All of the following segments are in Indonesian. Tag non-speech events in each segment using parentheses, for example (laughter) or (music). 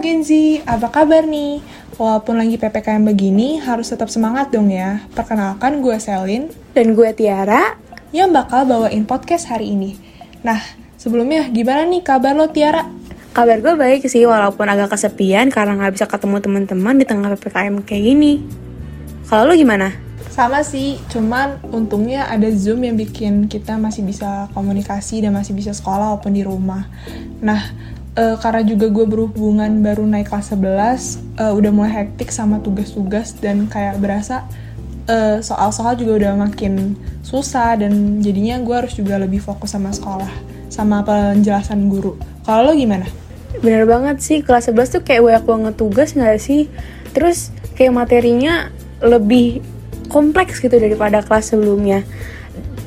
Gen Z, apa kabar nih? Walaupun lagi PPKM begini, harus tetap semangat dong ya. Perkenalkan gue Selin. Dan gue Tiara. Yang bakal bawain podcast hari ini. Nah, sebelumnya gimana nih kabar lo Tiara? Kabar gue baik sih, walaupun agak kesepian karena nggak bisa ketemu teman-teman di tengah PPKM kayak gini. Kalau lo gimana? Sama sih, cuman untungnya ada Zoom yang bikin kita masih bisa komunikasi dan masih bisa sekolah walaupun di rumah. Nah, uh, karena juga gue berhubungan baru naik kelas 11 uh, udah mulai hektik sama tugas-tugas dan kayak berasa soal soal-soal juga udah makin susah dan jadinya gue harus juga lebih fokus sama sekolah sama penjelasan guru. Kalau lo gimana? Bener banget sih kelas 11 tuh kayak banyak banget tugas gak sih? Terus kayak materinya lebih kompleks gitu daripada kelas sebelumnya.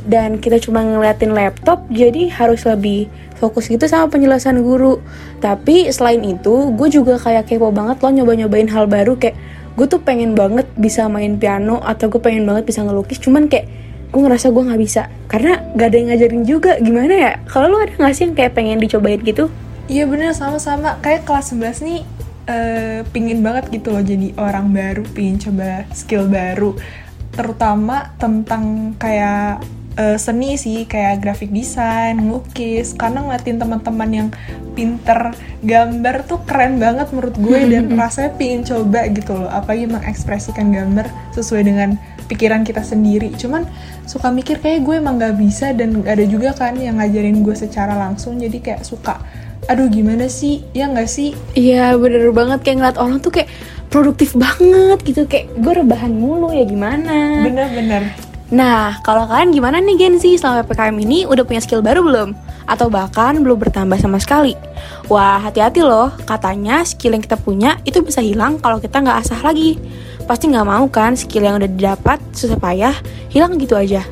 Dan kita cuma ngeliatin laptop jadi harus lebih fokus gitu sama penjelasan guru. Tapi selain itu gue juga kayak kepo banget loh nyoba-nyobain hal baru. Kayak gue tuh pengen banget bisa main piano atau gue pengen banget bisa ngelukis. Cuman kayak gue ngerasa gue nggak bisa. Karena gak ada yang ngajarin juga. Gimana ya? Kalau lo ada nggak sih yang kayak pengen dicobain gitu? Iya bener. Sama-sama. Kayak kelas 11 nih uh, pingin banget gitu loh jadi orang baru. Pingin coba skill baru. Terutama tentang kayak uh, seni sih kayak graphic design, ngelukis. Karena ngeliatin teman-teman yang pinter gambar tuh keren banget menurut gue (laughs) dan rasanya pingin coba gitu loh. Apalagi mengekspresikan gambar sesuai dengan pikiran kita sendiri. Cuman suka mikir kayak gue emang gak bisa dan gak ada juga kan yang ngajarin gue secara langsung. Jadi kayak suka aduh gimana sih? Ya nggak sih? Iya bener banget. Kayak ngeliat orang tuh kayak produktif banget gitu. Kayak gue rebahan mulu ya gimana? Bener-bener Nah, kalau kalian gimana nih Gen Z selama PPKM ini udah punya skill baru belum? Atau bahkan belum bertambah sama sekali? Wah, hati-hati loh, katanya skill yang kita punya itu bisa hilang kalau kita nggak asah lagi. Pasti nggak mau kan skill yang udah didapat susah payah hilang gitu aja.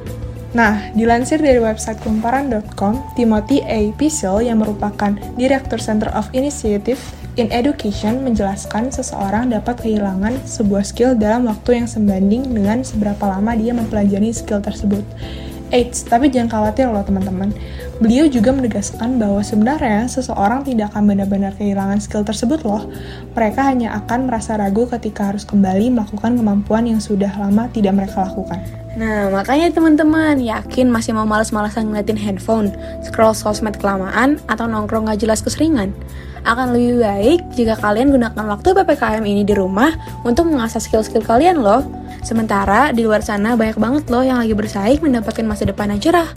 Nah, dilansir dari website kumparan.com, Timothy A. Piesel yang merupakan Director Center of Initiative in Education menjelaskan seseorang dapat kehilangan sebuah skill dalam waktu yang sebanding dengan seberapa lama dia mempelajari skill tersebut. Eits, tapi jangan khawatir loh teman-teman. Beliau juga menegaskan bahwa sebenarnya seseorang tidak akan benar-benar kehilangan skill tersebut loh. Mereka hanya akan merasa ragu ketika harus kembali melakukan kemampuan yang sudah lama tidak mereka lakukan. Nah, makanya teman-teman yakin masih mau males-malesan ngeliatin handphone, scroll sosmed kelamaan, atau nongkrong gak jelas keseringan? Akan lebih baik jika kalian gunakan waktu PPKM ini di rumah untuk mengasah skill-skill kalian loh. Sementara di luar sana banyak banget loh yang lagi bersaing mendapatkan masa depan yang cerah.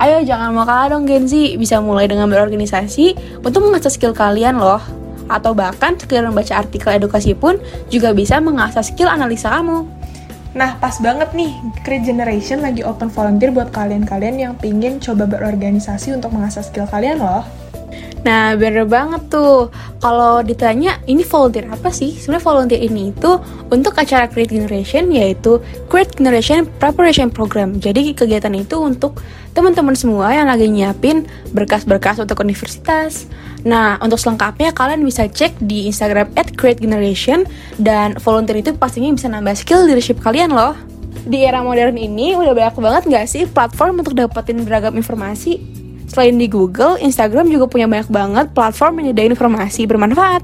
Ayo jangan mau kalah dong Gen Z, bisa mulai dengan berorganisasi untuk mengasah skill kalian loh. Atau bahkan sekedar membaca artikel edukasi pun juga bisa mengasah skill analisa kamu. Nah, pas banget nih, Create Generation lagi open volunteer buat kalian-kalian yang pingin coba berorganisasi untuk mengasah skill kalian loh. Nah, bener banget tuh. Kalau ditanya, ini volunteer apa sih? Sebenarnya volunteer ini itu untuk acara Create Generation, yaitu Create Generation Preparation Program. Jadi, kegiatan itu untuk teman-teman semua yang lagi nyiapin berkas-berkas untuk universitas. Nah, untuk selengkapnya kalian bisa cek di Instagram at Create Generation, dan volunteer itu pastinya bisa nambah skill leadership kalian loh. Di era modern ini, udah banyak banget gak sih platform untuk dapetin beragam informasi Selain di Google, Instagram juga punya banyak banget platform yang menyediakan informasi bermanfaat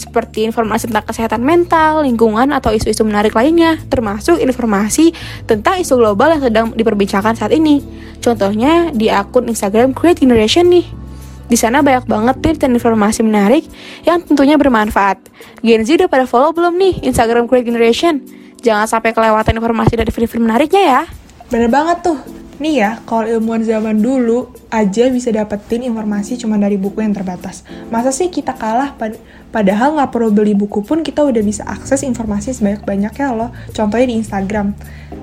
seperti informasi tentang kesehatan mental, lingkungan, atau isu-isu menarik lainnya, termasuk informasi tentang isu global yang sedang diperbincangkan saat ini. Contohnya di akun Instagram Create Generation nih. Di sana banyak banget tips dan informasi menarik yang tentunya bermanfaat. Gen Z udah pada follow belum nih Instagram Create Generation? Jangan sampai kelewatan informasi dari video-video menariknya ya. Bener banget tuh. Nih ya, kalau ilmuwan zaman dulu aja bisa dapetin informasi cuma dari buku yang terbatas. Masa sih kita kalah pad padahal nggak perlu beli buku pun kita udah bisa akses informasi sebanyak-banyaknya loh. Contohnya di Instagram.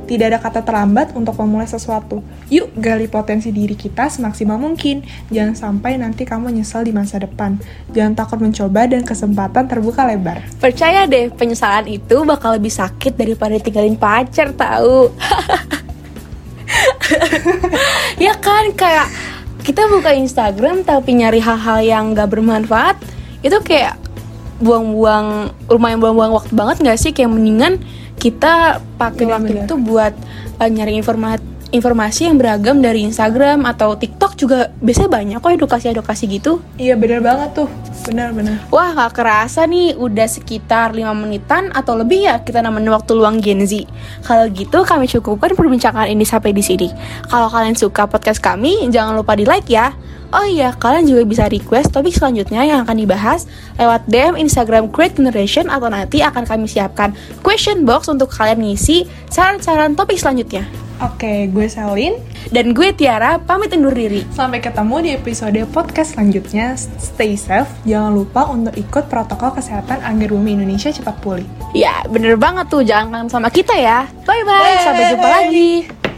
Tidak ada kata terlambat untuk memulai sesuatu. Yuk gali potensi diri kita semaksimal mungkin. Jangan sampai nanti kamu nyesel di masa depan. Jangan takut mencoba dan kesempatan terbuka lebar. Percaya deh, penyesalan itu bakal lebih sakit daripada tinggalin pacar tahu. (laughs) (laughs) ya kan kayak kita buka Instagram tapi nyari hal-hal yang gak bermanfaat itu kayak buang-buang lumayan buang-buang waktu banget gak sih? Kayak mendingan kita pakai waktu itu buat uh, nyari informasi informasi yang beragam dari Instagram atau TikTok juga biasanya banyak kok edukasi-edukasi gitu. Iya bener banget tuh, bener-bener. Wah gak kerasa nih udah sekitar 5 menitan atau lebih ya kita nemenin waktu luang Gen Z. Kalau gitu kami cukupkan perbincangan ini sampai di sini. Kalau kalian suka podcast kami, jangan lupa di like ya. Oh iya, kalian juga bisa request topik selanjutnya yang akan dibahas lewat DM Instagram Create Generation atau nanti akan kami siapkan question box untuk kalian ngisi saran-saran topik selanjutnya. Oke, gue Selin. Dan gue Tiara, pamit undur diri. Sampai ketemu di episode podcast selanjutnya. Stay safe, jangan lupa untuk ikut protokol kesehatan agar bumi Indonesia cepat pulih. Ya, bener banget tuh, jangan kangen sama kita ya. Bye-bye, sampai jumpa lagi.